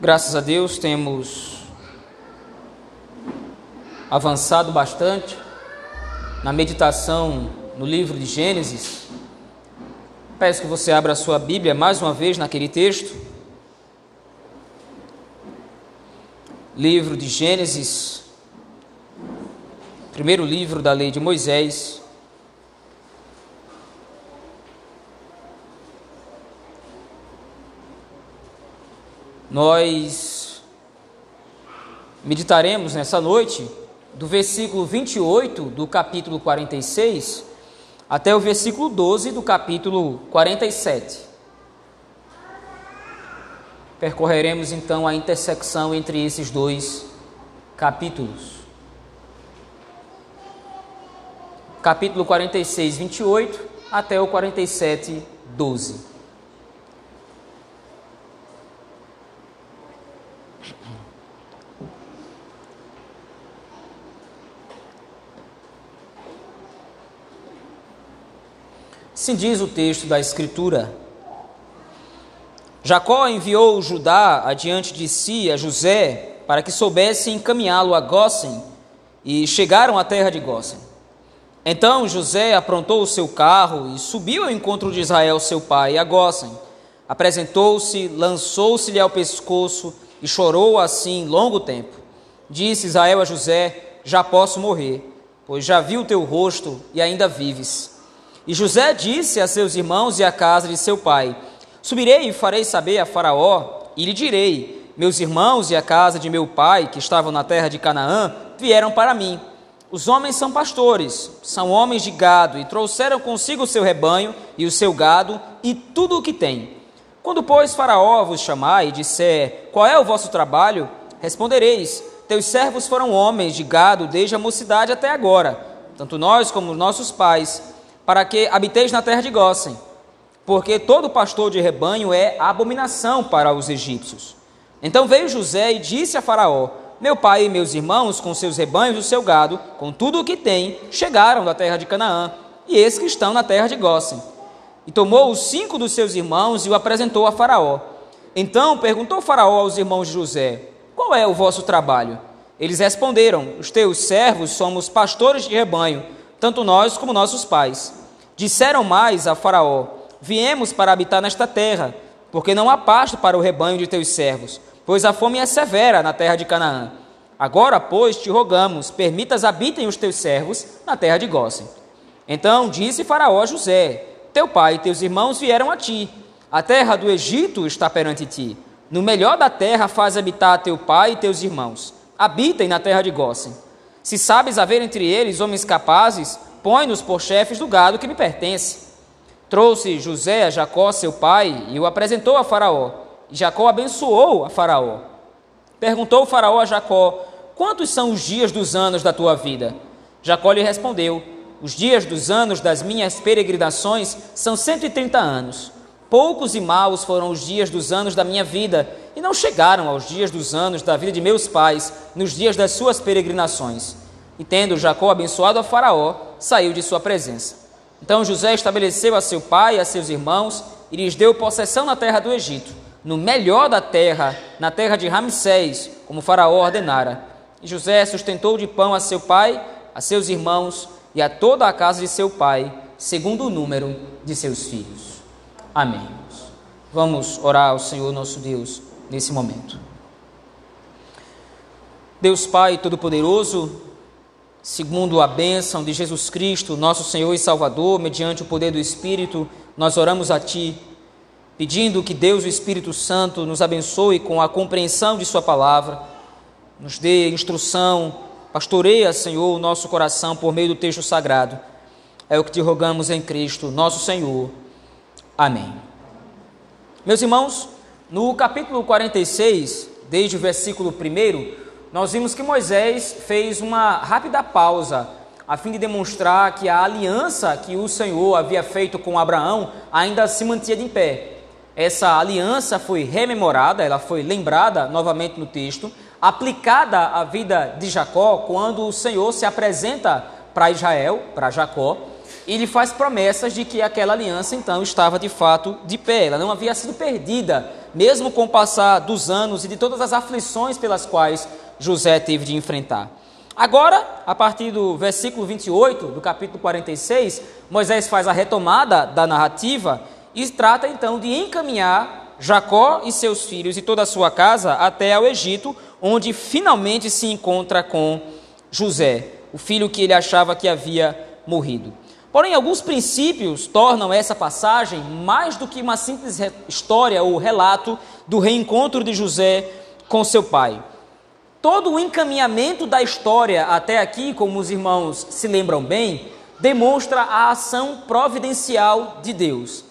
Graças a Deus temos avançado bastante na meditação no livro de Gênesis. Peço que você abra a sua Bíblia mais uma vez naquele texto. Livro de Gênesis, primeiro livro da lei de Moisés. Nós meditaremos nessa noite do versículo 28 do capítulo 46 até o versículo 12 do capítulo 47. Percorreremos então a intersecção entre esses dois capítulos. Capítulo 46, 28 até o 47, 12. Assim diz o texto da Escritura. Jacó enviou Judá adiante de si a José para que soubesse encaminhá-lo a Gósen e chegaram à terra de Gósen. Então José aprontou o seu carro e subiu ao encontro de Israel, seu pai, a Gósen. Apresentou-se, lançou-se-lhe ao pescoço e chorou assim longo tempo. Disse Israel a José: Já posso morrer, pois já vi o teu rosto e ainda vives. E José disse a seus irmãos e à casa de seu pai: Subirei e farei saber a Faraó, e lhe direi: Meus irmãos e a casa de meu pai, que estavam na terra de Canaã, vieram para mim. Os homens são pastores, são homens de gado, e trouxeram consigo o seu rebanho e o seu gado e tudo o que tem. Quando, pois, Faraó vos chamar e disser: Qual é o vosso trabalho? Respondereis: Teus servos foram homens de gado desde a mocidade até agora, tanto nós como nossos pais para que habiteis na terra de Gósen, porque todo pastor de rebanho é abominação para os egípcios. Então veio José e disse a Faraó: Meu pai e meus irmãos, com seus rebanhos e o seu gado, com tudo o que têm, chegaram da terra de Canaã, e esses que estão na terra de Gósen. E tomou os cinco dos seus irmãos e o apresentou a Faraó. Então perguntou Faraó aos irmãos de José: Qual é o vosso trabalho? Eles responderam: Os teus servos somos pastores de rebanho, tanto nós como nossos pais. Disseram mais a Faraó: Viemos para habitar nesta terra, porque não há pasto para o rebanho de teus servos, pois a fome é severa na terra de Canaã. Agora, pois, te rogamos, permitas habitem os teus servos na terra de Gósen. Então disse Faraó a José: Teu pai e teus irmãos vieram a ti. A terra do Egito está perante ti. No melhor da terra faz habitar teu pai e teus irmãos. Habitem na terra de Gósen. Se sabes haver entre eles homens capazes, põe-nos por chefes do gado que me pertence. Trouxe José a Jacó, seu pai, e o apresentou a Faraó. E Jacó abençoou a Faraó. Perguntou o Faraó a Jacó: Quantos são os dias dos anos da tua vida? Jacó lhe respondeu: Os dias dos anos das minhas peregrinações são cento e trinta anos. Poucos e maus foram os dias dos anos da minha vida, e não chegaram aos dias dos anos da vida de meus pais, nos dias das suas peregrinações. E tendo Jacó abençoado a Faraó, saiu de sua presença. Então José estabeleceu a seu pai e a seus irmãos e lhes deu possessão na terra do Egito, no melhor da terra, na terra de Ramsés, como Faraó ordenara. E José sustentou de pão a seu pai, a seus irmãos e a toda a casa de seu pai, segundo o número de seus filhos. Amém. Vamos orar ao Senhor nosso Deus nesse momento. Deus Pai Todo-Poderoso, segundo a bênção de Jesus Cristo, nosso Senhor e Salvador, mediante o poder do Espírito, nós oramos a Ti, pedindo que Deus, o Espírito Santo, nos abençoe com a compreensão de Sua palavra, nos dê instrução, pastoreia, Senhor, o nosso coração por meio do texto sagrado. É o que te rogamos em Cristo, nosso Senhor. Amém. Meus irmãos, no capítulo 46, desde o versículo 1, nós vimos que Moisés fez uma rápida pausa a fim de demonstrar que a aliança que o Senhor havia feito com Abraão ainda se mantinha de pé. Essa aliança foi rememorada, ela foi lembrada novamente no texto, aplicada à vida de Jacó quando o Senhor se apresenta para Israel, para Jacó, e lhe faz promessas de que aquela aliança então estava de fato de pé, ela não havia sido perdida, mesmo com o passar dos anos e de todas as aflições pelas quais José teve de enfrentar. Agora, a partir do versículo 28 do capítulo 46, Moisés faz a retomada da narrativa e trata então de encaminhar Jacó e seus filhos e toda a sua casa até ao Egito, onde finalmente se encontra com José, o filho que ele achava que havia morrido. Porém, alguns princípios tornam essa passagem mais do que uma simples história ou relato do reencontro de José com seu pai. Todo o encaminhamento da história até aqui, como os irmãos se lembram bem, demonstra a ação providencial de Deus.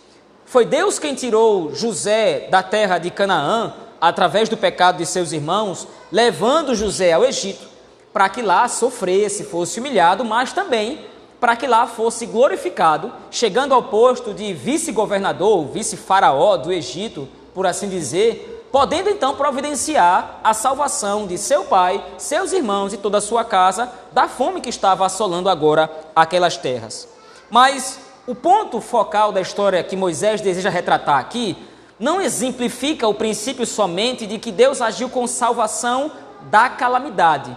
Foi Deus quem tirou José da terra de Canaã, através do pecado de seus irmãos, levando José ao Egito, para que lá sofresse, fosse humilhado, mas também para que lá fosse glorificado, chegando ao posto de vice-governador, vice-faraó do Egito, por assim dizer, podendo então providenciar a salvação de seu pai, seus irmãos e toda a sua casa da fome que estava assolando agora aquelas terras. Mas o ponto focal da história que Moisés deseja retratar aqui não exemplifica o princípio somente de que Deus agiu com salvação da calamidade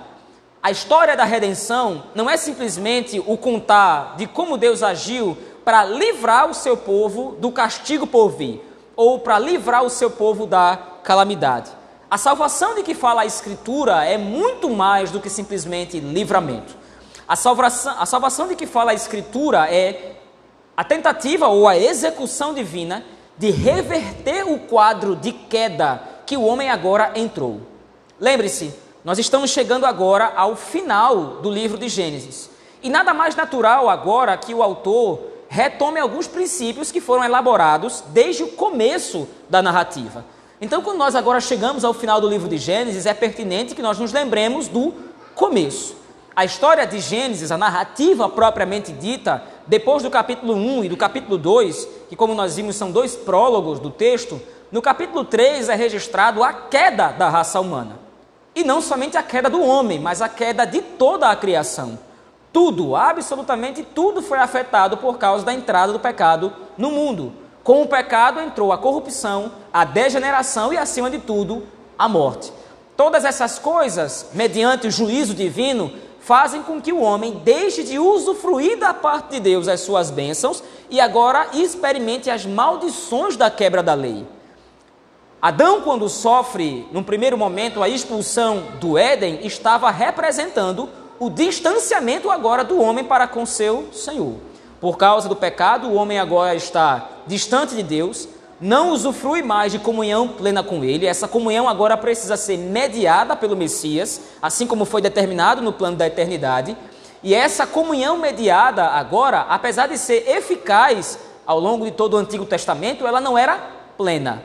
a história da redenção não é simplesmente o contar de como Deus agiu para livrar o seu povo do castigo por vir, ou para livrar o seu povo da calamidade. A salvação de que fala a Escritura é muito mais do que simplesmente livramento. A salvação, a salvação de que fala a Escritura é a tentativa ou a execução divina de reverter o quadro de queda que o homem agora entrou. Lembre-se, nós estamos chegando agora ao final do livro de Gênesis. E nada mais natural agora que o autor retome alguns princípios que foram elaborados desde o começo da narrativa. Então, quando nós agora chegamos ao final do livro de Gênesis, é pertinente que nós nos lembremos do começo. A história de Gênesis, a narrativa propriamente dita, depois do capítulo 1 e do capítulo 2, que, como nós vimos, são dois prólogos do texto, no capítulo 3 é registrado a queda da raça humana. E não somente a queda do homem, mas a queda de toda a criação. Tudo, absolutamente tudo foi afetado por causa da entrada do pecado no mundo. Com o pecado entrou a corrupção, a degeneração e, acima de tudo, a morte. Todas essas coisas, mediante o juízo divino, fazem com que o homem deixe de usufruir da parte de Deus as suas bênçãos e agora experimente as maldições da quebra da lei. Adão, quando sofre, num primeiro momento, a expulsão do Éden, estava representando o distanciamento agora do homem para com seu Senhor. Por causa do pecado, o homem agora está distante de Deus, não usufrui mais de comunhão plena com Ele. Essa comunhão agora precisa ser mediada pelo Messias, assim como foi determinado no plano da eternidade. E essa comunhão mediada agora, apesar de ser eficaz ao longo de todo o Antigo Testamento, ela não era plena.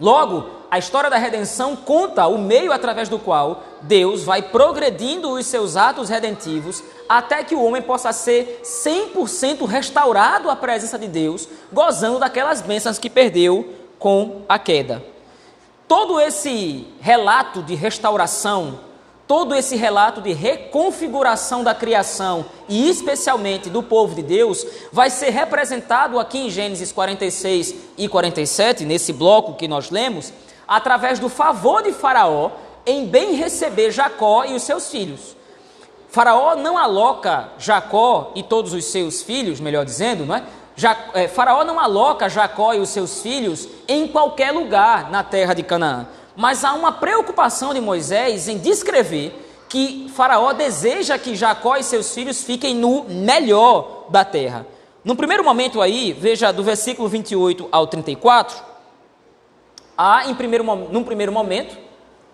Logo, a história da redenção conta o meio através do qual Deus vai progredindo os seus atos redentivos até que o homem possa ser 100% restaurado à presença de Deus, gozando daquelas bênçãos que perdeu com a queda. Todo esse relato de restauração todo esse relato de reconfiguração da criação e especialmente do povo de Deus vai ser representado aqui em Gênesis 46 e 47, nesse bloco que nós lemos, através do favor de Faraó em bem receber Jacó e os seus filhos. Faraó não aloca Jacó e todos os seus filhos, melhor dizendo, não é? Ja, é, Faraó não aloca Jacó e os seus filhos em qualquer lugar na terra de Canaã mas há uma preocupação de Moisés em descrever que Faraó deseja que Jacó e seus filhos fiquem no melhor da terra. No primeiro momento aí, veja do versículo 28 ao 34, há em primeiro, num primeiro momento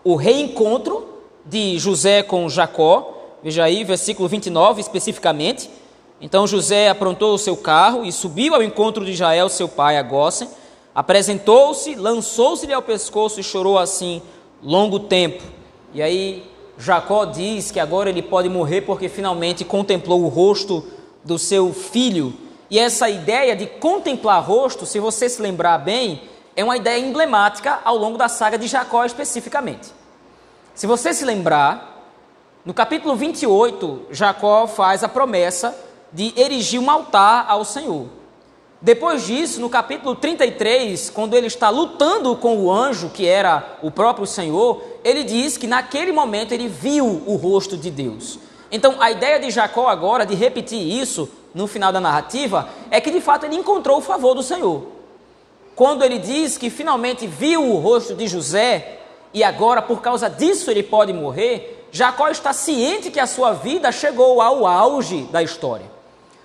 o reencontro de José com Jacó, veja aí, versículo 29 especificamente. Então José aprontou o seu carro e subiu ao encontro de Israel, seu pai, a Gósen Apresentou-se, lançou-se-lhe ao pescoço e chorou assim longo tempo. E aí Jacó diz que agora ele pode morrer porque finalmente contemplou o rosto do seu filho. E essa ideia de contemplar rosto, se você se lembrar bem, é uma ideia emblemática ao longo da saga de Jacó especificamente. Se você se lembrar, no capítulo 28, Jacó faz a promessa de erigir um altar ao Senhor. Depois disso, no capítulo 33, quando ele está lutando com o anjo, que era o próprio Senhor, ele diz que naquele momento ele viu o rosto de Deus. Então, a ideia de Jacó agora, de repetir isso no final da narrativa, é que de fato ele encontrou o favor do Senhor. Quando ele diz que finalmente viu o rosto de José e agora por causa disso ele pode morrer, Jacó está ciente que a sua vida chegou ao auge da história.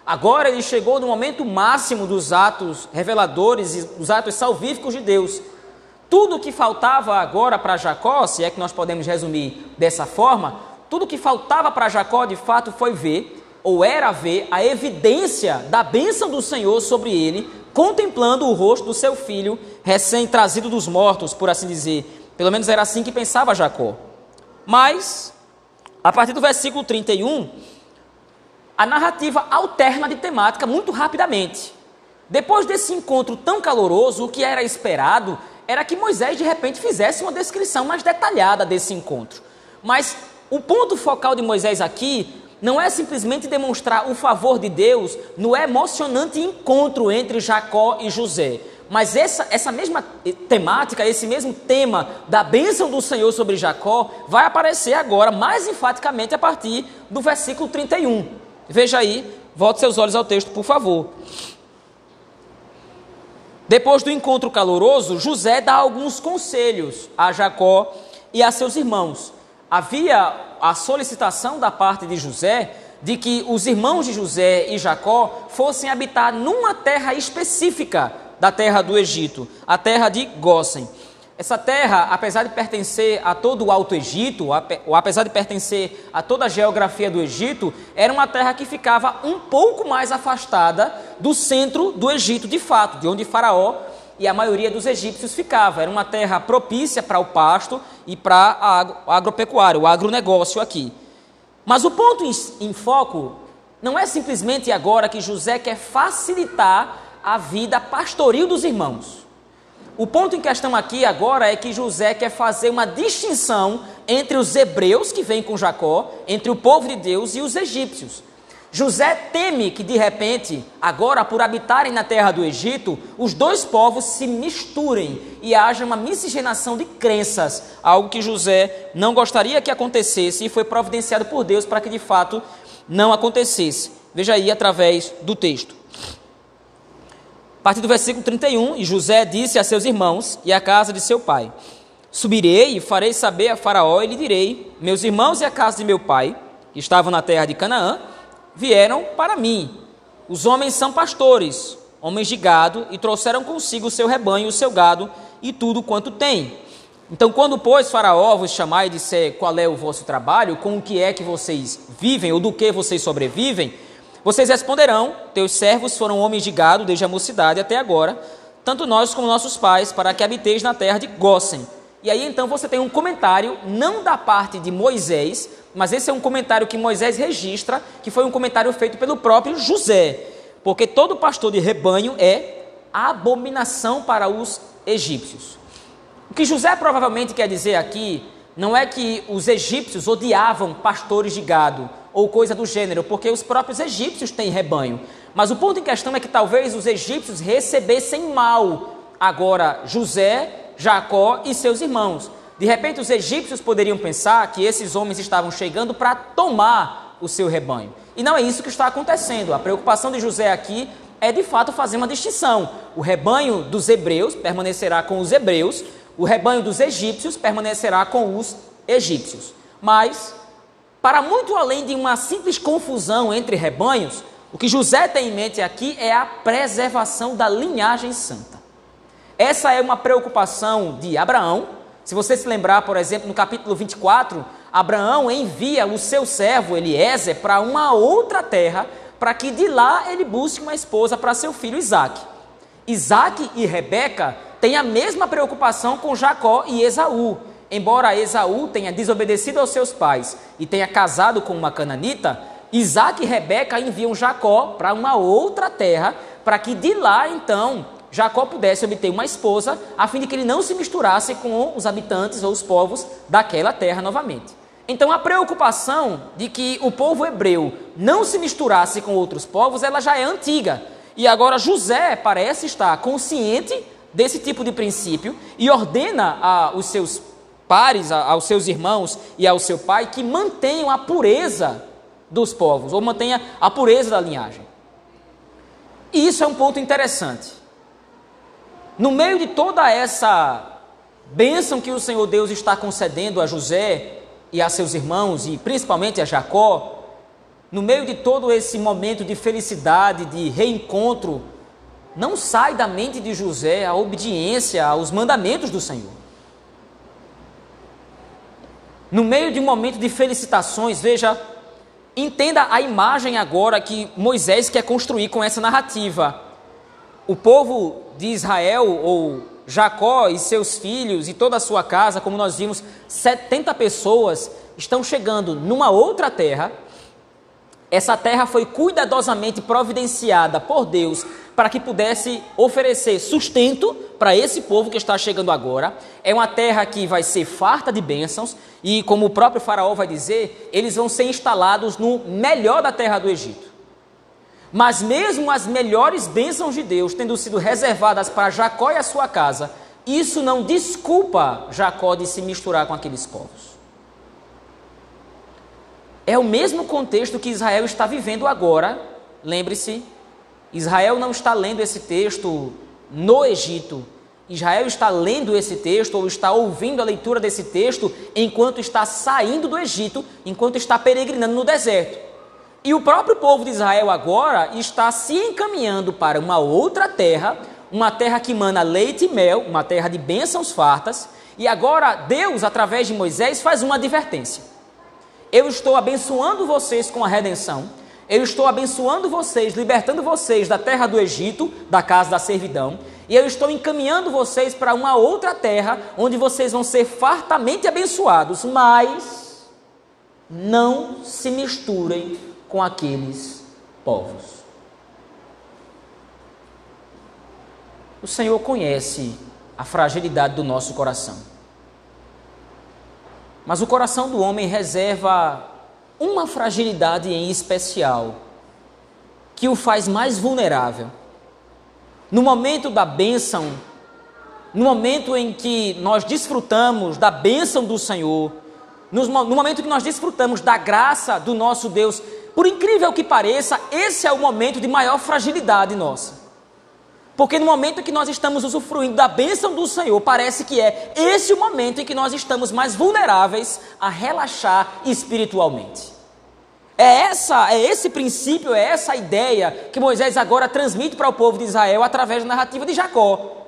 Agora ele chegou no momento máximo dos atos reveladores e dos atos salvíficos de Deus. Tudo que faltava agora para Jacó, se é que nós podemos resumir dessa forma, tudo que faltava para Jacó de fato foi ver, ou era ver, a evidência da bênção do Senhor sobre ele, contemplando o rosto do seu filho recém-trazido dos mortos, por assim dizer. Pelo menos era assim que pensava Jacó. Mas, a partir do versículo 31, a narrativa alterna de temática muito rapidamente. Depois desse encontro tão caloroso, o que era esperado era que Moisés de repente fizesse uma descrição mais detalhada desse encontro. Mas o ponto focal de Moisés aqui não é simplesmente demonstrar o favor de Deus no emocionante encontro entre Jacó e José, mas essa, essa mesma temática, esse mesmo tema da bênção do Senhor sobre Jacó, vai aparecer agora mais enfaticamente a partir do versículo 31. Veja aí, volte seus olhos ao texto, por favor. Depois do encontro caloroso, José dá alguns conselhos a Jacó e a seus irmãos. Havia a solicitação da parte de José de que os irmãos de José e Jacó fossem habitar numa terra específica da terra do Egito, a terra de Gósen. Essa terra, apesar de pertencer a todo o Alto Egito, ou apesar de pertencer a toda a geografia do Egito, era uma terra que ficava um pouco mais afastada do centro do Egito, de fato, de onde Faraó e a maioria dos egípcios ficava. Era uma terra propícia para o pasto e para o agropecuário, o agronegócio aqui. Mas o ponto em foco não é simplesmente agora que José quer facilitar a vida pastoril dos irmãos. O ponto em questão aqui agora é que José quer fazer uma distinção entre os hebreus que vêm com Jacó, entre o povo de Deus e os egípcios. José teme que de repente, agora por habitarem na terra do Egito, os dois povos se misturem e haja uma miscigenação de crenças, algo que José não gostaria que acontecesse e foi providenciado por Deus para que de fato não acontecesse. Veja aí através do texto. A partir do versículo 31, e José disse a seus irmãos e à casa de seu pai: Subirei e farei saber a Faraó e lhe direi: Meus irmãos e a casa de meu pai, que estavam na terra de Canaã, vieram para mim. Os homens são pastores, homens de gado, e trouxeram consigo o seu rebanho, o seu gado e tudo quanto tem. Então, quando, pois, Faraó vos chamar e disser qual é o vosso trabalho, com o que é que vocês vivem ou do que vocês sobrevivem, vocês responderão: Teus servos foram homens de gado desde a mocidade até agora, tanto nós como nossos pais, para que habiteis na terra de Gósen. E aí então você tem um comentário, não da parte de Moisés, mas esse é um comentário que Moisés registra, que foi um comentário feito pelo próprio José. Porque todo pastor de rebanho é abominação para os egípcios. O que José provavelmente quer dizer aqui não é que os egípcios odiavam pastores de gado, ou coisa do gênero, porque os próprios egípcios têm rebanho. Mas o ponto em questão é que talvez os egípcios recebessem mal agora José, Jacó e seus irmãos. De repente, os egípcios poderiam pensar que esses homens estavam chegando para tomar o seu rebanho. E não é isso que está acontecendo. A preocupação de José aqui é de fato fazer uma distinção. O rebanho dos hebreus permanecerá com os hebreus, o rebanho dos egípcios permanecerá com os egípcios. Mas para muito além de uma simples confusão entre rebanhos, o que José tem em mente aqui é a preservação da linhagem santa. Essa é uma preocupação de Abraão. Se você se lembrar, por exemplo, no capítulo 24, Abraão envia o seu servo Eliezer para uma outra terra, para que de lá ele busque uma esposa para seu filho Isaac. Isaac e Rebeca têm a mesma preocupação com Jacó e Esaú embora Esaú tenha desobedecido aos seus pais e tenha casado com uma cananita, Isaac e Rebeca enviam Jacó para uma outra terra, para que de lá então Jacó pudesse obter uma esposa, a fim de que ele não se misturasse com os habitantes ou os povos daquela terra novamente. Então a preocupação de que o povo hebreu não se misturasse com outros povos, ela já é antiga. E agora José parece estar consciente desse tipo de princípio e ordena aos seus pares, aos seus irmãos e ao seu pai que mantenham a pureza dos povos, ou mantenha a pureza da linhagem. E isso é um ponto interessante. No meio de toda essa bênção que o Senhor Deus está concedendo a José e a seus irmãos, e principalmente a Jacó, no meio de todo esse momento de felicidade, de reencontro, não sai da mente de José a obediência aos mandamentos do Senhor. No meio de um momento de felicitações, veja, entenda a imagem agora que Moisés quer construir com essa narrativa. O povo de Israel, ou Jacó e seus filhos e toda a sua casa, como nós vimos, 70 pessoas estão chegando numa outra terra. Essa terra foi cuidadosamente providenciada por Deus para que pudesse oferecer sustento para esse povo que está chegando agora. É uma terra que vai ser farta de bênçãos e, como o próprio Faraó vai dizer, eles vão ser instalados no melhor da terra do Egito. Mas mesmo as melhores bênçãos de Deus tendo sido reservadas para Jacó e a sua casa, isso não desculpa Jacó de se misturar com aqueles povos. É o mesmo contexto que Israel está vivendo agora. Lembre-se, Israel não está lendo esse texto no Egito. Israel está lendo esse texto ou está ouvindo a leitura desse texto enquanto está saindo do Egito, enquanto está peregrinando no deserto. E o próprio povo de Israel agora está se encaminhando para uma outra terra, uma terra que mana leite e mel, uma terra de bênçãos fartas. E agora Deus, através de Moisés, faz uma advertência. Eu estou abençoando vocês com a redenção. Eu estou abençoando vocês, libertando vocês da terra do Egito, da casa da servidão. E eu estou encaminhando vocês para uma outra terra, onde vocês vão ser fartamente abençoados. Mas não se misturem com aqueles povos. O Senhor conhece a fragilidade do nosso coração. Mas o coração do homem reserva uma fragilidade em especial que o faz mais vulnerável. No momento da bênção, no momento em que nós desfrutamos da bênção do Senhor, no momento que nós desfrutamos da graça do nosso Deus, por incrível que pareça, esse é o momento de maior fragilidade nossa. Porque no momento em que nós estamos usufruindo da bênção do Senhor, parece que é esse o momento em que nós estamos mais vulneráveis a relaxar espiritualmente. É essa, é esse princípio, é essa ideia que Moisés agora transmite para o povo de Israel através da narrativa de Jacó.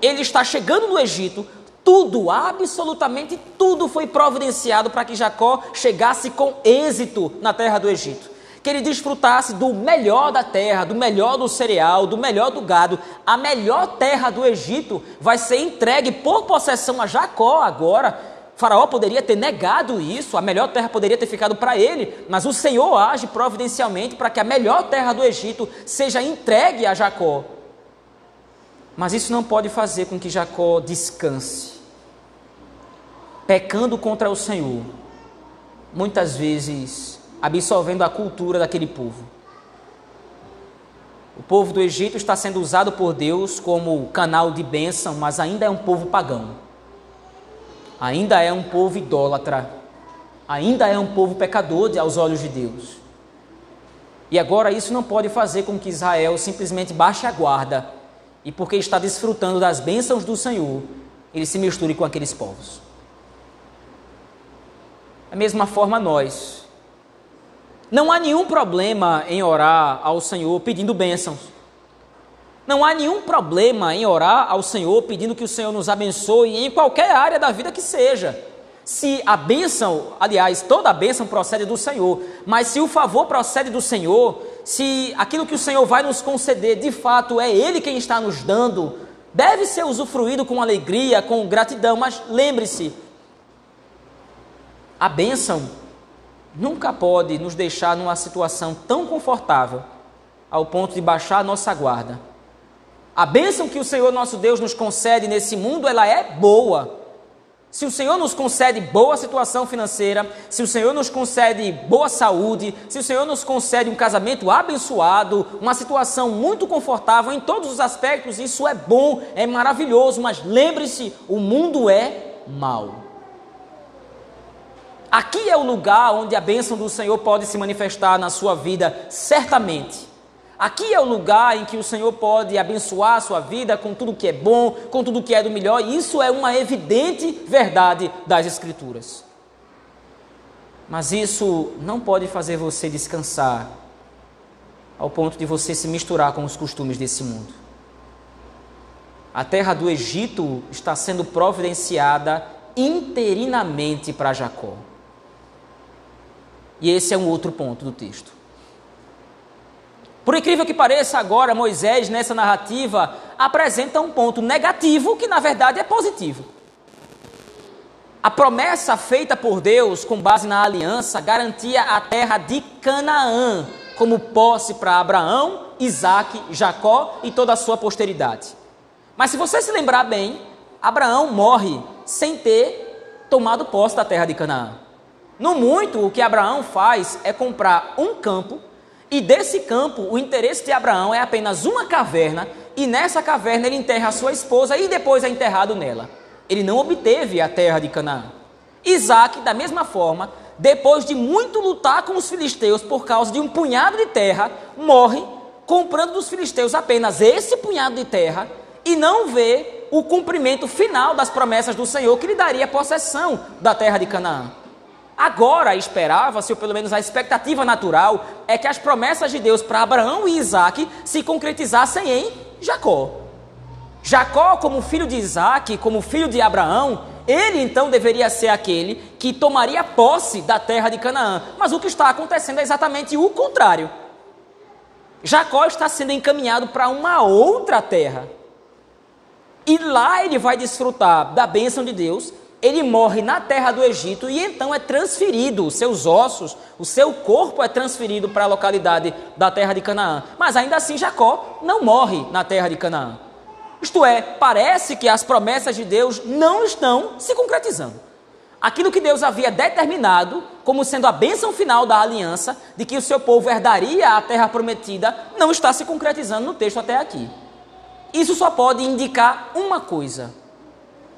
Ele está chegando no Egito, tudo, absolutamente tudo foi providenciado para que Jacó chegasse com êxito na terra do Egito. Que ele desfrutasse do melhor da terra, do melhor do cereal, do melhor do gado. A melhor terra do Egito vai ser entregue por possessão a Jacó agora. faraó poderia ter negado isso, a melhor terra poderia ter ficado para ele, mas o Senhor age providencialmente para que a melhor terra do Egito seja entregue a Jacó. Mas isso não pode fazer com que Jacó descanse pecando contra o Senhor, muitas vezes absolvendo a cultura daquele povo. O povo do Egito está sendo usado por Deus como canal de bênção, mas ainda é um povo pagão. Ainda é um povo idólatra. Ainda é um povo pecador aos olhos de Deus. E agora isso não pode fazer com que Israel simplesmente baixe a guarda e, porque está desfrutando das bênçãos do Senhor, ele se misture com aqueles povos. Da mesma forma, nós. Não há nenhum problema em orar ao Senhor pedindo bênçãos. Não há nenhum problema em orar ao Senhor pedindo que o Senhor nos abençoe em qualquer área da vida que seja. Se a bênção, aliás, toda a bênção procede do Senhor, mas se o favor procede do Senhor, se aquilo que o Senhor vai nos conceder de fato é Ele quem está nos dando, deve ser usufruído com alegria, com gratidão, mas lembre-se, a bênção nunca pode nos deixar numa situação tão confortável ao ponto de baixar a nossa guarda. A bênção que o Senhor nosso Deus nos concede nesse mundo, ela é boa. Se o Senhor nos concede boa situação financeira, se o Senhor nos concede boa saúde, se o Senhor nos concede um casamento abençoado, uma situação muito confortável em todos os aspectos, isso é bom, é maravilhoso, mas lembre-se, o mundo é mau. Aqui é o lugar onde a bênção do Senhor pode se manifestar na sua vida, certamente. Aqui é o lugar em que o Senhor pode abençoar a sua vida com tudo que é bom, com tudo que é do melhor, e isso é uma evidente verdade das Escrituras. Mas isso não pode fazer você descansar ao ponto de você se misturar com os costumes desse mundo. A terra do Egito está sendo providenciada interinamente para Jacó. E esse é um outro ponto do texto. Por incrível que pareça, agora Moisés, nessa narrativa, apresenta um ponto negativo que na verdade é positivo. A promessa feita por Deus, com base na aliança, garantia a terra de Canaã como posse para Abraão, Isaac, Jacó e toda a sua posteridade. Mas se você se lembrar bem, Abraão morre sem ter tomado posse da terra de Canaã. No muito, o que Abraão faz é comprar um campo e desse campo, o interesse de Abraão é apenas uma caverna, e nessa caverna ele enterra a sua esposa e depois é enterrado nela. Ele não obteve a terra de Canaã. Isaac, da mesma forma, depois de muito lutar com os filisteus por causa de um punhado de terra, morre comprando dos filisteus apenas esse punhado de terra e não vê o cumprimento final das promessas do Senhor que lhe daria possessão da terra de Canaã. Agora esperava-se, ou pelo menos a expectativa natural, é que as promessas de Deus para Abraão e Isaac se concretizassem em Jacó. Jacó, como filho de Isaac, como filho de Abraão, ele então deveria ser aquele que tomaria posse da terra de Canaã. Mas o que está acontecendo é exatamente o contrário. Jacó está sendo encaminhado para uma outra terra. E lá ele vai desfrutar da bênção de Deus, ele morre na terra do Egito e então é transferido, os seus ossos, o seu corpo é transferido para a localidade da terra de Canaã. Mas ainda assim Jacó não morre na terra de Canaã. Isto é, parece que as promessas de Deus não estão se concretizando. Aquilo que Deus havia determinado como sendo a bênção final da aliança, de que o seu povo herdaria a terra prometida, não está se concretizando no texto até aqui. Isso só pode indicar uma coisa: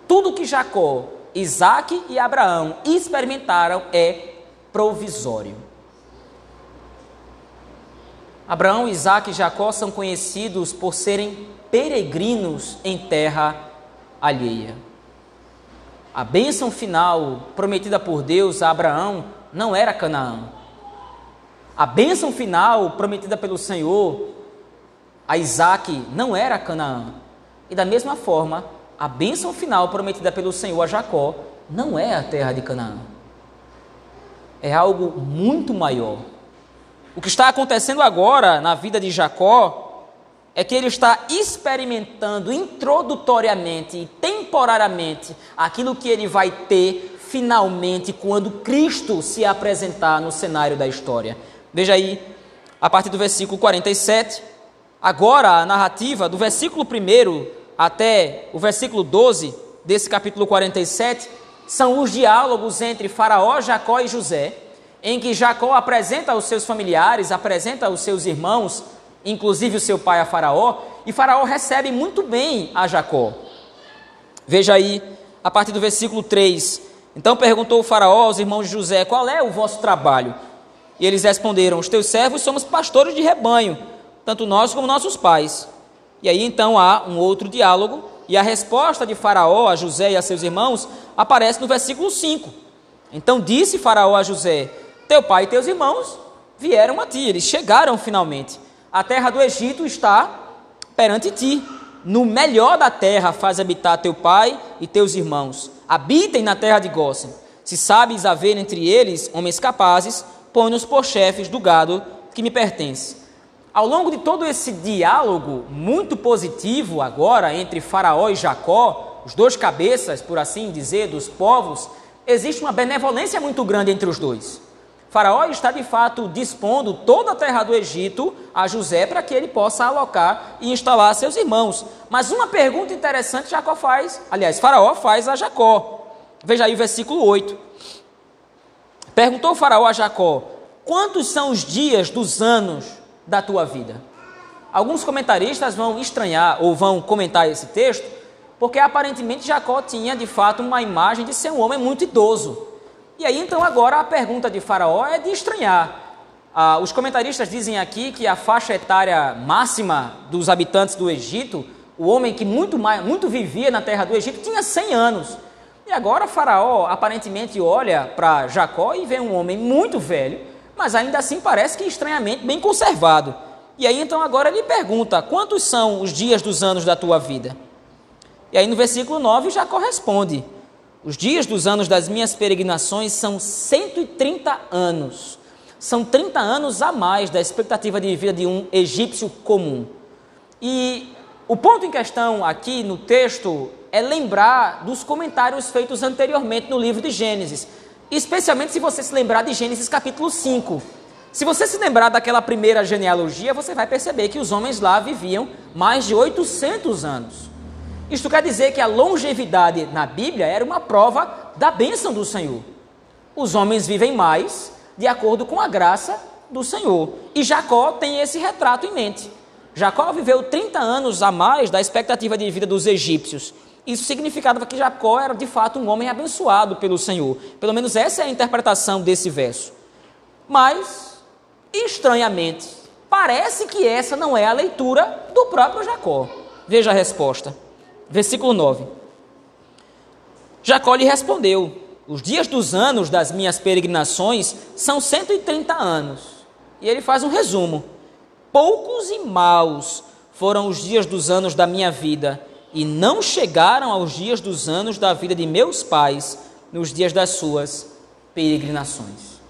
tudo que Jacó Isaac e Abraão experimentaram é provisório. Abraão, Isaac e Jacó são conhecidos por serem peregrinos em terra alheia. A bênção final prometida por Deus a Abraão não era Canaã. A bênção final prometida pelo Senhor a Isaac não era Canaã. E da mesma forma, a bênção final prometida pelo Senhor a Jacó não é a terra de Canaã. É algo muito maior. O que está acontecendo agora na vida de Jacó é que ele está experimentando introdutoriamente e temporariamente aquilo que ele vai ter finalmente quando Cristo se apresentar no cenário da história. Veja aí, a partir do versículo 47, agora a narrativa do versículo 1 até o versículo 12 desse capítulo 47 são os diálogos entre Faraó, Jacó e José, em que Jacó apresenta os seus familiares, apresenta os seus irmãos, inclusive o seu pai a Faraó, e Faraó recebe muito bem a Jacó. Veja aí, a partir do versículo 3. Então perguntou o Faraó aos irmãos de José: Qual é o vosso trabalho? E eles responderam: Os teus servos somos pastores de rebanho, tanto nós como nossos pais. E aí então há um outro diálogo, e a resposta de Faraó a José e a seus irmãos aparece no versículo 5. Então disse Faraó a José: Teu pai e teus irmãos vieram a ti, eles chegaram finalmente. A terra do Egito está perante ti. No melhor da terra faz habitar teu pai e teus irmãos. Habitem na terra de Gósen. Se sabes haver entre eles homens capazes, põe-nos por chefes do gado que me pertence. Ao longo de todo esse diálogo muito positivo agora entre Faraó e Jacó, os dois cabeças, por assim dizer, dos povos, existe uma benevolência muito grande entre os dois. Faraó está de fato dispondo toda a terra do Egito a José para que ele possa alocar e instalar seus irmãos. Mas uma pergunta interessante Jacó faz, aliás, Faraó faz a Jacó. Veja aí o versículo 8. Perguntou Faraó a Jacó: Quantos são os dias dos anos da tua vida? Alguns comentaristas vão estranhar ou vão comentar esse texto, porque aparentemente Jacó tinha de fato uma imagem de ser um homem muito idoso. E aí então agora a pergunta de Faraó é de estranhar. Ah, os comentaristas dizem aqui que a faixa etária máxima dos habitantes do Egito, o homem que muito, mais, muito vivia na terra do Egito, tinha 100 anos. E agora Faraó aparentemente olha para Jacó e vê um homem muito velho, mas ainda assim parece que estranhamente bem conservado. E aí então agora ele pergunta: quantos são os dias dos anos da tua vida? E aí no versículo 9 já corresponde: os dias dos anos das minhas peregrinações são 130 anos. São 30 anos a mais da expectativa de vida de um egípcio comum. E o ponto em questão aqui no texto é lembrar dos comentários feitos anteriormente no livro de Gênesis, especialmente se você se lembrar de Gênesis capítulo 5 se você se lembrar daquela primeira genealogia, você vai perceber que os homens lá viviam mais de 800 anos. Isto quer dizer que a longevidade na Bíblia era uma prova da bênção do Senhor. Os homens vivem mais de acordo com a graça do Senhor. E Jacó tem esse retrato em mente. Jacó viveu 30 anos a mais da expectativa de vida dos egípcios. Isso significava que Jacó era de fato um homem abençoado pelo Senhor. Pelo menos essa é a interpretação desse verso. Mas Estranhamente, parece que essa não é a leitura do próprio Jacó. Veja a resposta. Versículo 9. Jacó lhe respondeu: Os dias dos anos das minhas peregrinações são 130 anos. E ele faz um resumo. Poucos e maus foram os dias dos anos da minha vida, e não chegaram aos dias dos anos da vida de meus pais, nos dias das suas peregrinações.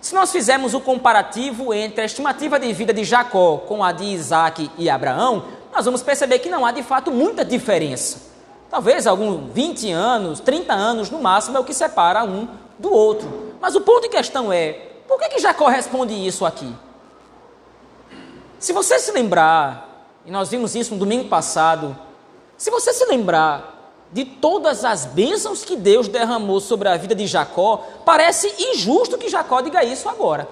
Se nós fizermos o comparativo entre a estimativa de vida de Jacó com a de Isaac e Abraão, nós vamos perceber que não há de fato muita diferença. Talvez alguns 20 anos, 30 anos no máximo é o que separa um do outro. Mas o ponto em questão é: por que, que Jacó responde isso aqui? Se você se lembrar, e nós vimos isso no domingo passado, se você se lembrar de todas as bênçãos que Deus derramou sobre a vida de Jacó, parece injusto que Jacó diga isso agora.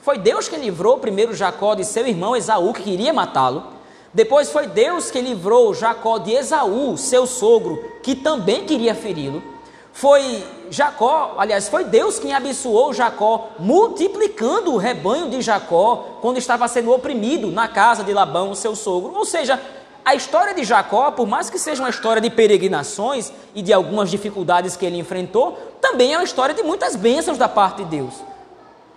Foi Deus que livrou primeiro Jacó de seu irmão Esaú, que queria matá-lo. Depois foi Deus que livrou Jacó de Esaú, seu sogro, que também queria feri-lo. Foi Jacó, aliás, foi Deus quem abençoou Jacó, multiplicando o rebanho de Jacó quando estava sendo oprimido na casa de Labão, seu sogro. Ou seja, a história de Jacó, por mais que seja uma história de peregrinações e de algumas dificuldades que ele enfrentou, também é uma história de muitas bênçãos da parte de Deus.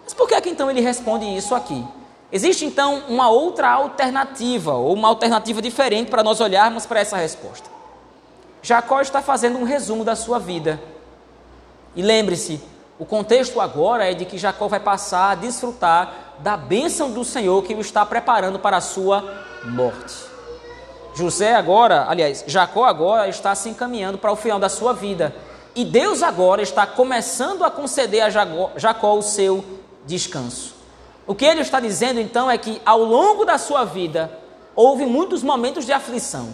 Mas por que é que então ele responde isso aqui? Existe então uma outra alternativa, ou uma alternativa diferente para nós olharmos para essa resposta. Jacó está fazendo um resumo da sua vida. E lembre-se, o contexto agora é de que Jacó vai passar a desfrutar da bênção do Senhor que o está preparando para a sua morte. José agora, aliás, Jacó agora está se encaminhando para o final da sua vida. E Deus agora está começando a conceder a Jacó, o seu descanso. O que ele está dizendo então é que ao longo da sua vida houve muitos momentos de aflição.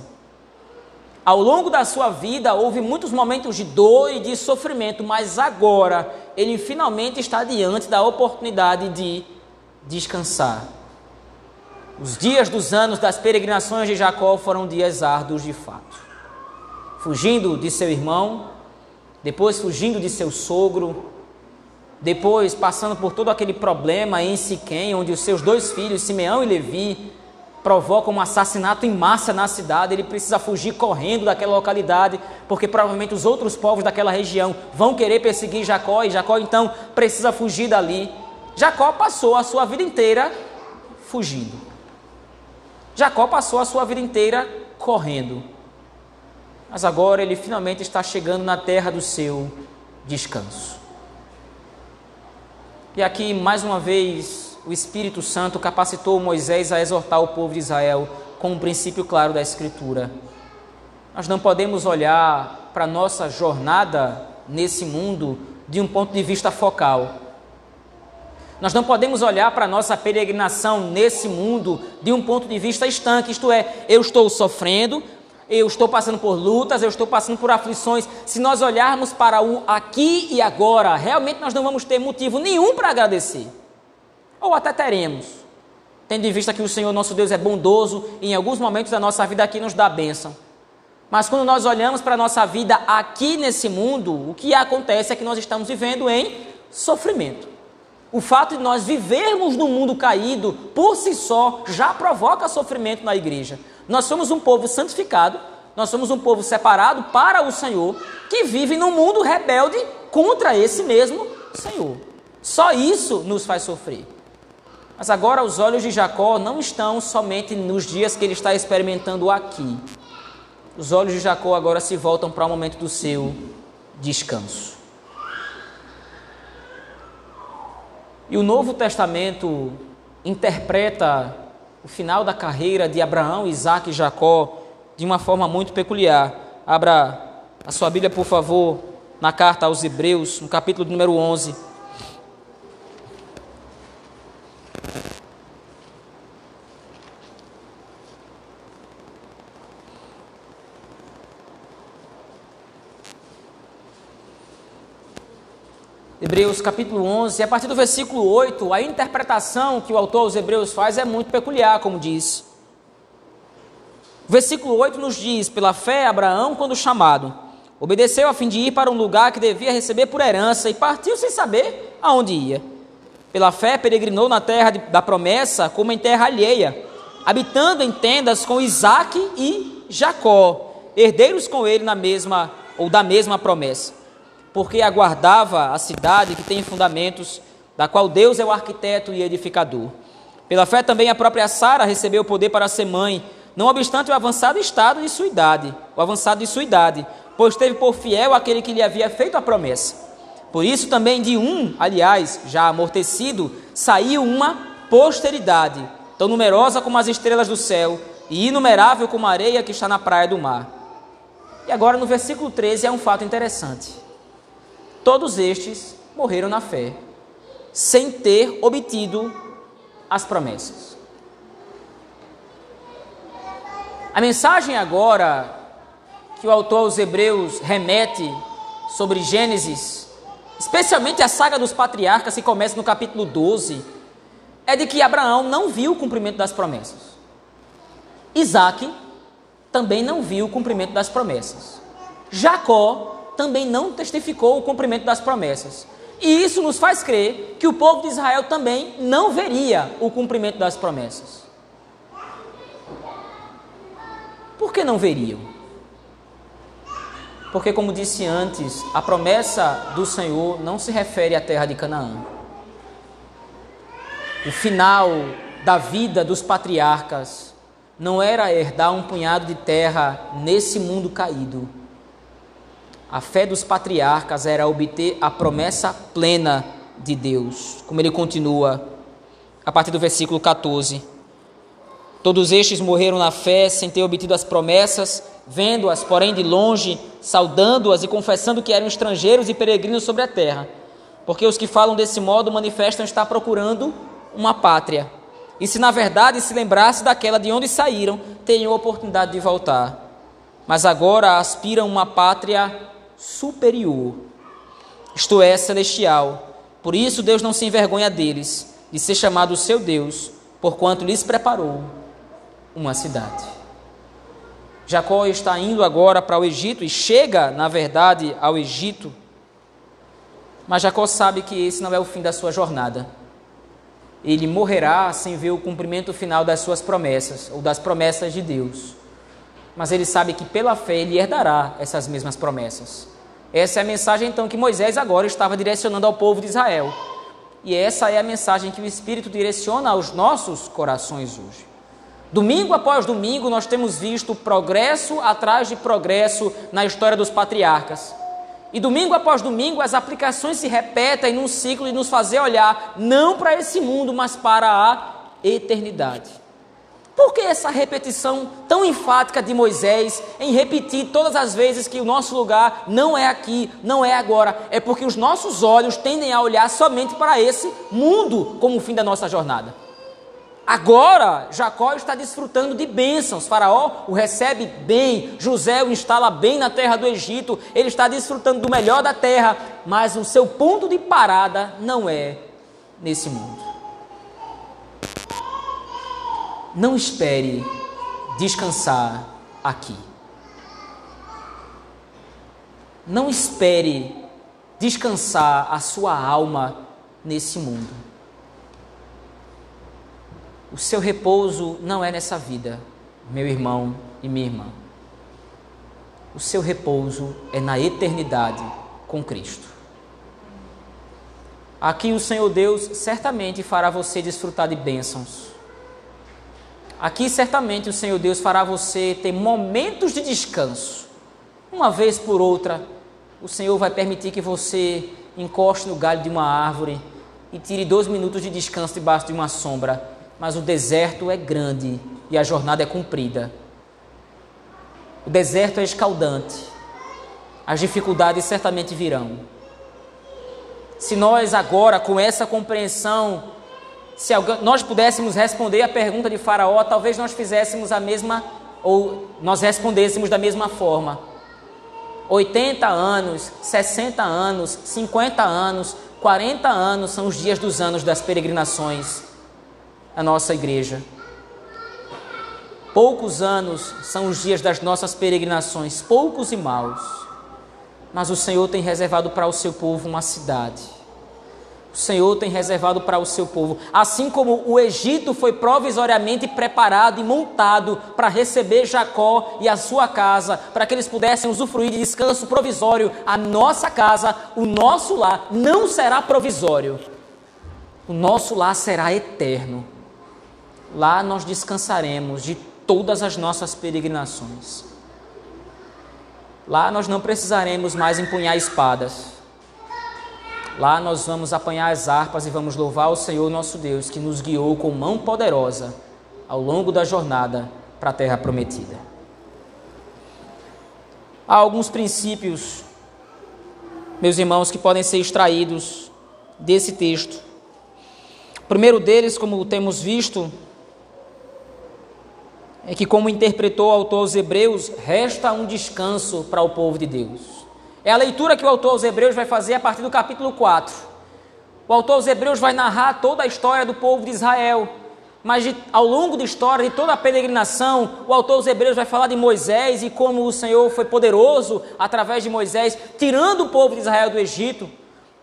Ao longo da sua vida houve muitos momentos de dor e de sofrimento, mas agora ele finalmente está diante da oportunidade de descansar. Os dias dos anos das peregrinações de Jacó foram dias árduos de fato. Fugindo de seu irmão, depois fugindo de seu sogro, depois passando por todo aquele problema em Siquém, onde os seus dois filhos, Simeão e Levi, provocam um assassinato em massa na cidade, ele precisa fugir correndo daquela localidade, porque provavelmente os outros povos daquela região vão querer perseguir Jacó, e Jacó então precisa fugir dali. Jacó passou a sua vida inteira fugindo. Jacó passou a sua vida inteira correndo, mas agora ele finalmente está chegando na terra do seu descanso. E aqui, mais uma vez, o Espírito Santo capacitou Moisés a exortar o povo de Israel com um princípio claro da Escritura. Nós não podemos olhar para a nossa jornada nesse mundo de um ponto de vista focal nós não podemos olhar para a nossa peregrinação nesse mundo de um ponto de vista estanque, isto é, eu estou sofrendo, eu estou passando por lutas, eu estou passando por aflições. Se nós olharmos para o aqui e agora, realmente nós não vamos ter motivo nenhum para agradecer. Ou até teremos, tendo em vista que o Senhor nosso Deus é bondoso e em alguns momentos da nossa vida aqui nos dá bênção. Mas quando nós olhamos para a nossa vida aqui nesse mundo, o que acontece é que nós estamos vivendo em sofrimento. O fato de nós vivermos no mundo caído, por si só, já provoca sofrimento na igreja. Nós somos um povo santificado, nós somos um povo separado para o Senhor, que vive num mundo rebelde contra esse mesmo Senhor. Só isso nos faz sofrer. Mas agora os olhos de Jacó não estão somente nos dias que ele está experimentando aqui. Os olhos de Jacó agora se voltam para o momento do seu descanso. E o Novo Testamento interpreta o final da carreira de Abraão, Isaac e Jacó de uma forma muito peculiar. Abra a sua Bíblia, por favor, na carta aos Hebreus, no capítulo número 11. Hebreus capítulo 11, a partir do versículo 8, a interpretação que o autor aos Hebreus faz é muito peculiar, como disse. O versículo 8 nos diz: Pela fé, Abraão, quando chamado, obedeceu a fim de ir para um lugar que devia receber por herança e partiu sem saber aonde ia. Pela fé, peregrinou na terra da promessa, como em terra alheia, habitando em tendas com Isaac e Jacó, herdeiros com ele na mesma ou da mesma promessa porque aguardava a cidade que tem fundamentos, da qual Deus é o arquiteto e edificador. Pela fé também a própria Sara recebeu o poder para ser mãe, não obstante o avançado estado de sua idade, o avançado de sua idade, pois teve por fiel aquele que lhe havia feito a promessa. Por isso também de um, aliás, já amortecido, saiu uma posteridade, tão numerosa como as estrelas do céu e inumerável como a areia que está na praia do mar. E agora no versículo 13 é um fato interessante. Todos estes morreram na fé, sem ter obtido as promessas. A mensagem agora que o autor aos Hebreus remete sobre Gênesis, especialmente a saga dos patriarcas, que começa no capítulo 12, é de que Abraão não viu o cumprimento das promessas. Isaac também não viu o cumprimento das promessas. Jacó também não testificou o cumprimento das promessas. E isso nos faz crer que o povo de Israel também não veria o cumprimento das promessas. Por que não veriam? Porque, como disse antes, a promessa do Senhor não se refere à terra de Canaã. O final da vida dos patriarcas não era herdar um punhado de terra nesse mundo caído a fé dos patriarcas era obter a promessa plena de Deus. Como ele continua a partir do versículo 14. Todos estes morreram na fé sem ter obtido as promessas, vendo-as, porém, de longe, saudando-as e confessando que eram estrangeiros e peregrinos sobre a terra. Porque os que falam desse modo manifestam estar procurando uma pátria. E se na verdade se lembrasse daquela de onde saíram, teriam oportunidade de voltar. Mas agora aspiram uma pátria superior, isto é, celestial. Por isso Deus não se envergonha deles, de ser chamado seu Deus, porquanto lhes preparou uma cidade. Jacó está indo agora para o Egito e chega, na verdade, ao Egito. Mas Jacó sabe que esse não é o fim da sua jornada. Ele morrerá sem ver o cumprimento final das suas promessas, ou das promessas de Deus mas ele sabe que pela fé ele herdará essas mesmas promessas. Essa é a mensagem então que Moisés agora estava direcionando ao povo de Israel. E essa é a mensagem que o Espírito direciona aos nossos corações hoje. Domingo após domingo, nós temos visto progresso atrás de progresso na história dos patriarcas. E domingo após domingo, as aplicações se repetem num ciclo de nos fazer olhar não para esse mundo, mas para a eternidade. Por que essa repetição tão enfática de Moisés em repetir todas as vezes que o nosso lugar não é aqui, não é agora? É porque os nossos olhos tendem a olhar somente para esse mundo como o fim da nossa jornada. Agora, Jacó está desfrutando de bênçãos. Faraó o recebe bem, José o instala bem na terra do Egito. Ele está desfrutando do melhor da terra, mas o seu ponto de parada não é nesse mundo. Não espere descansar aqui. Não espere descansar a sua alma nesse mundo. O seu repouso não é nessa vida, meu irmão e minha irmã. O seu repouso é na eternidade com Cristo. Aqui o Senhor Deus certamente fará você desfrutar de bênçãos. Aqui certamente o Senhor Deus fará você ter momentos de descanso. Uma vez por outra, o Senhor vai permitir que você encoste no galho de uma árvore e tire dois minutos de descanso debaixo de uma sombra mas o deserto é grande e a jornada é comprida. O deserto é escaldante. As dificuldades certamente virão. Se nós agora, com essa compreensão, se nós pudéssemos responder a pergunta de Faraó, talvez nós fizéssemos a mesma, ou nós respondêssemos da mesma forma. 80 anos, 60 anos, 50 anos, 40 anos são os dias dos anos das peregrinações a nossa igreja. Poucos anos são os dias das nossas peregrinações, poucos e maus, mas o Senhor tem reservado para o seu povo uma cidade. O Senhor tem reservado para o seu povo, assim como o Egito foi provisoriamente preparado e montado para receber Jacó e a sua casa, para que eles pudessem usufruir de descanso provisório, a nossa casa, o nosso lar, não será provisório, o nosso lar será eterno. Lá nós descansaremos de todas as nossas peregrinações. Lá nós não precisaremos mais empunhar espadas. Lá nós vamos apanhar as harpas e vamos louvar o Senhor nosso Deus, que nos guiou com mão poderosa ao longo da jornada para a terra prometida. Há alguns princípios, meus irmãos, que podem ser extraídos desse texto. O primeiro deles, como temos visto, é que, como interpretou o autor aos Hebreus, resta um descanso para o povo de Deus. É a leitura que o autor aos Hebreus vai fazer a partir do capítulo 4. O autor aos Hebreus vai narrar toda a história do povo de Israel, mas de, ao longo da história, de toda a peregrinação, o autor aos Hebreus vai falar de Moisés e como o Senhor foi poderoso através de Moisés, tirando o povo de Israel do Egito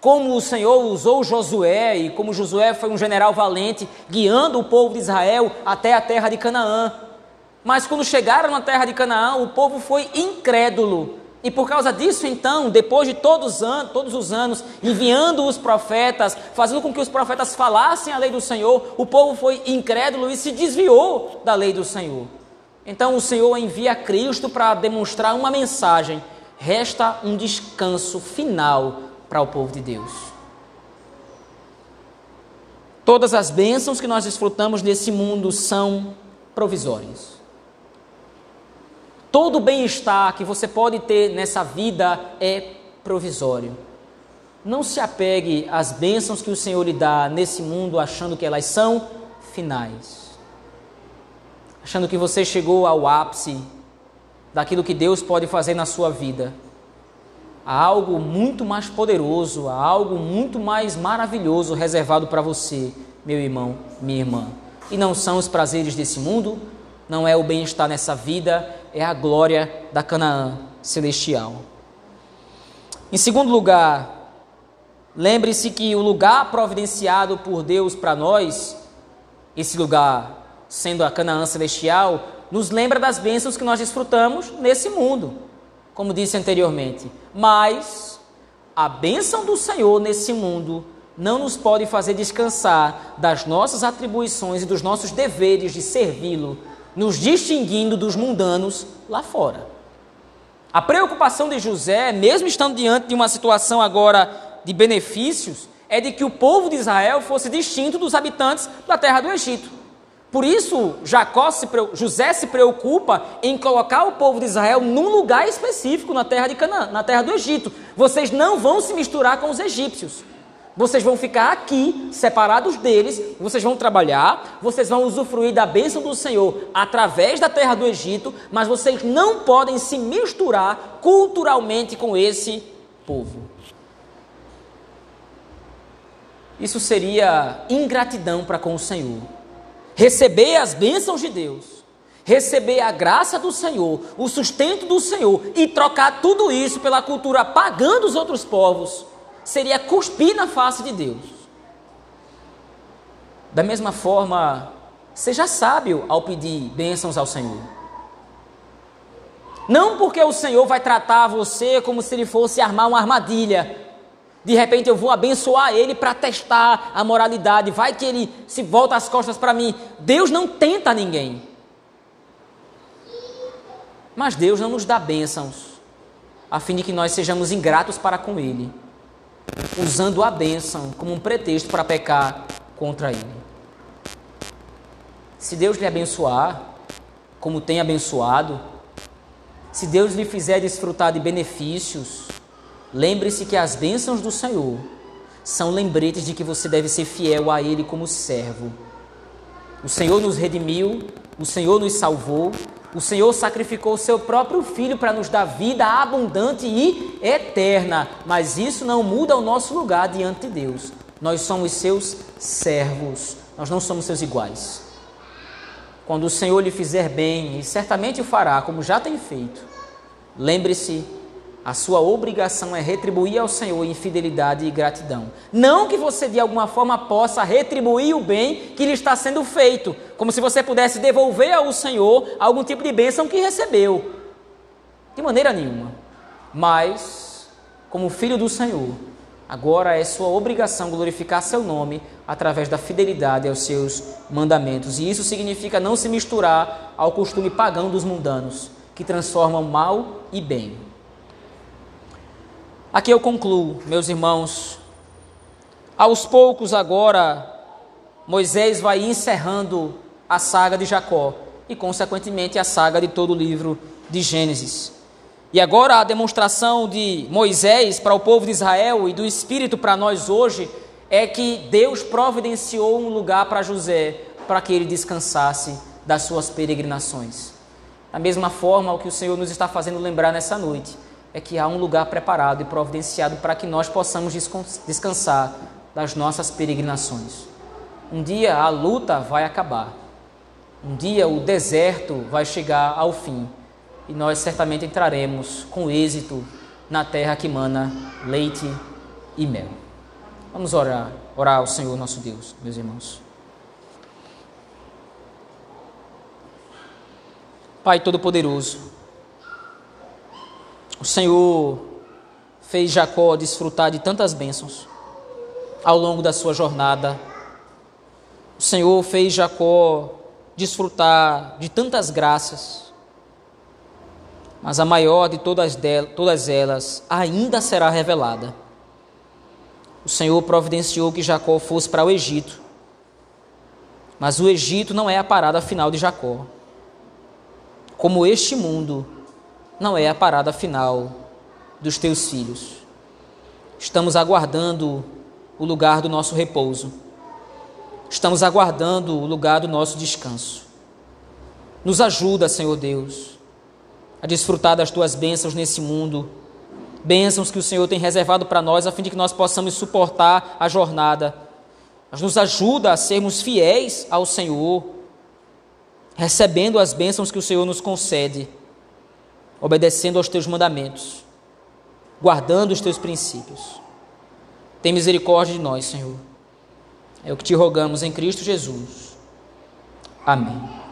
como o Senhor usou Josué e como Josué foi um general valente, guiando o povo de Israel até a terra de Canaã. Mas quando chegaram na terra de Canaã, o povo foi incrédulo. E por causa disso, então, depois de todos, todos os anos, enviando os profetas, fazendo com que os profetas falassem a lei do Senhor, o povo foi incrédulo e se desviou da lei do Senhor. Então o Senhor envia Cristo para demonstrar uma mensagem. Resta um descanso final para o povo de Deus. Todas as bênçãos que nós desfrutamos nesse mundo são provisórias. Todo bem-estar que você pode ter nessa vida é provisório. Não se apegue às bênçãos que o Senhor lhe dá nesse mundo achando que elas são finais. Achando que você chegou ao ápice daquilo que Deus pode fazer na sua vida. Há algo muito mais poderoso, há algo muito mais maravilhoso reservado para você, meu irmão, minha irmã. E não são os prazeres desse mundo, não é o bem-estar nessa vida, é a glória da Canaã celestial. Em segundo lugar, lembre-se que o lugar providenciado por Deus para nós, esse lugar sendo a Canaã celestial, nos lembra das bênçãos que nós desfrutamos nesse mundo, como disse anteriormente. Mas a bênção do Senhor nesse mundo não nos pode fazer descansar das nossas atribuições e dos nossos deveres de servi-lo nos distinguindo dos mundanos lá fora. A preocupação de José, mesmo estando diante de uma situação agora de benefícios, é de que o povo de Israel fosse distinto dos habitantes da terra do Egito. Por isso, Jacó se, José se preocupa em colocar o povo de Israel num lugar específico na terra de Canaã, na terra do Egito. Vocês não vão se misturar com os egípcios. Vocês vão ficar aqui, separados deles, vocês vão trabalhar, vocês vão usufruir da bênção do Senhor através da terra do Egito, mas vocês não podem se misturar culturalmente com esse povo. Isso seria ingratidão para com o Senhor. Receber as bênçãos de Deus, receber a graça do Senhor, o sustento do Senhor e trocar tudo isso pela cultura pagã dos outros povos seria cuspir na face de Deus. Da mesma forma, seja sábio ao pedir bênçãos ao Senhor. Não porque o Senhor vai tratar você como se ele fosse armar uma armadilha. De repente eu vou abençoar ele para testar a moralidade. Vai que ele se volta as costas para mim. Deus não tenta ninguém. Mas Deus não nos dá bênçãos a fim de que nós sejamos ingratos para com ele usando a bênção como um pretexto para pecar contra ele. Se Deus lhe abençoar, como tem abençoado, se Deus lhe fizer desfrutar de benefícios, lembre-se que as bênçãos do Senhor são lembretes de que você deve ser fiel a Ele como servo. O Senhor nos redimiu, o Senhor nos salvou, o Senhor sacrificou o seu próprio filho para nos dar vida abundante e eterna, mas isso não muda o nosso lugar diante de Deus. Nós somos seus servos, nós não somos seus iguais. Quando o Senhor lhe fizer bem, e certamente o fará, como já tem feito, lembre-se a sua obrigação é retribuir ao Senhor em fidelidade e gratidão. Não que você de alguma forma possa retribuir o bem que lhe está sendo feito, como se você pudesse devolver ao Senhor algum tipo de bênção que recebeu. De maneira nenhuma. Mas, como filho do Senhor, agora é sua obrigação glorificar seu nome através da fidelidade aos seus mandamentos. E isso significa não se misturar ao costume pagão dos mundanos, que transformam mal e bem. Aqui eu concluo, meus irmãos. Aos poucos agora, Moisés vai encerrando a saga de Jacó e, consequentemente, a saga de todo o livro de Gênesis. E agora a demonstração de Moisés para o povo de Israel e do Espírito para nós hoje é que Deus providenciou um lugar para José para que ele descansasse das suas peregrinações. Da mesma forma, o que o Senhor nos está fazendo lembrar nessa noite é que há um lugar preparado e providenciado para que nós possamos descansar das nossas peregrinações. Um dia a luta vai acabar. Um dia o deserto vai chegar ao fim e nós certamente entraremos com êxito na terra que mana leite e mel. Vamos orar, orar ao Senhor nosso Deus, meus irmãos. Pai Todo-Poderoso, o Senhor fez Jacó desfrutar de tantas bênçãos ao longo da sua jornada. O Senhor fez Jacó desfrutar de tantas graças, mas a maior de todas, delas, todas elas ainda será revelada. O Senhor providenciou que Jacó fosse para o Egito, mas o Egito não é a parada final de Jacó. Como este mundo não é a parada final dos teus filhos. Estamos aguardando o lugar do nosso repouso. Estamos aguardando o lugar do nosso descanso. Nos ajuda, Senhor Deus, a desfrutar das tuas bênçãos nesse mundo, bênçãos que o Senhor tem reservado para nós, a fim de que nós possamos suportar a jornada. Mas nos ajuda a sermos fiéis ao Senhor, recebendo as bênçãos que o Senhor nos concede obedecendo aos teus mandamentos, guardando os teus princípios. Tem misericórdia de nós, Senhor. É o que te rogamos em Cristo Jesus. Amém.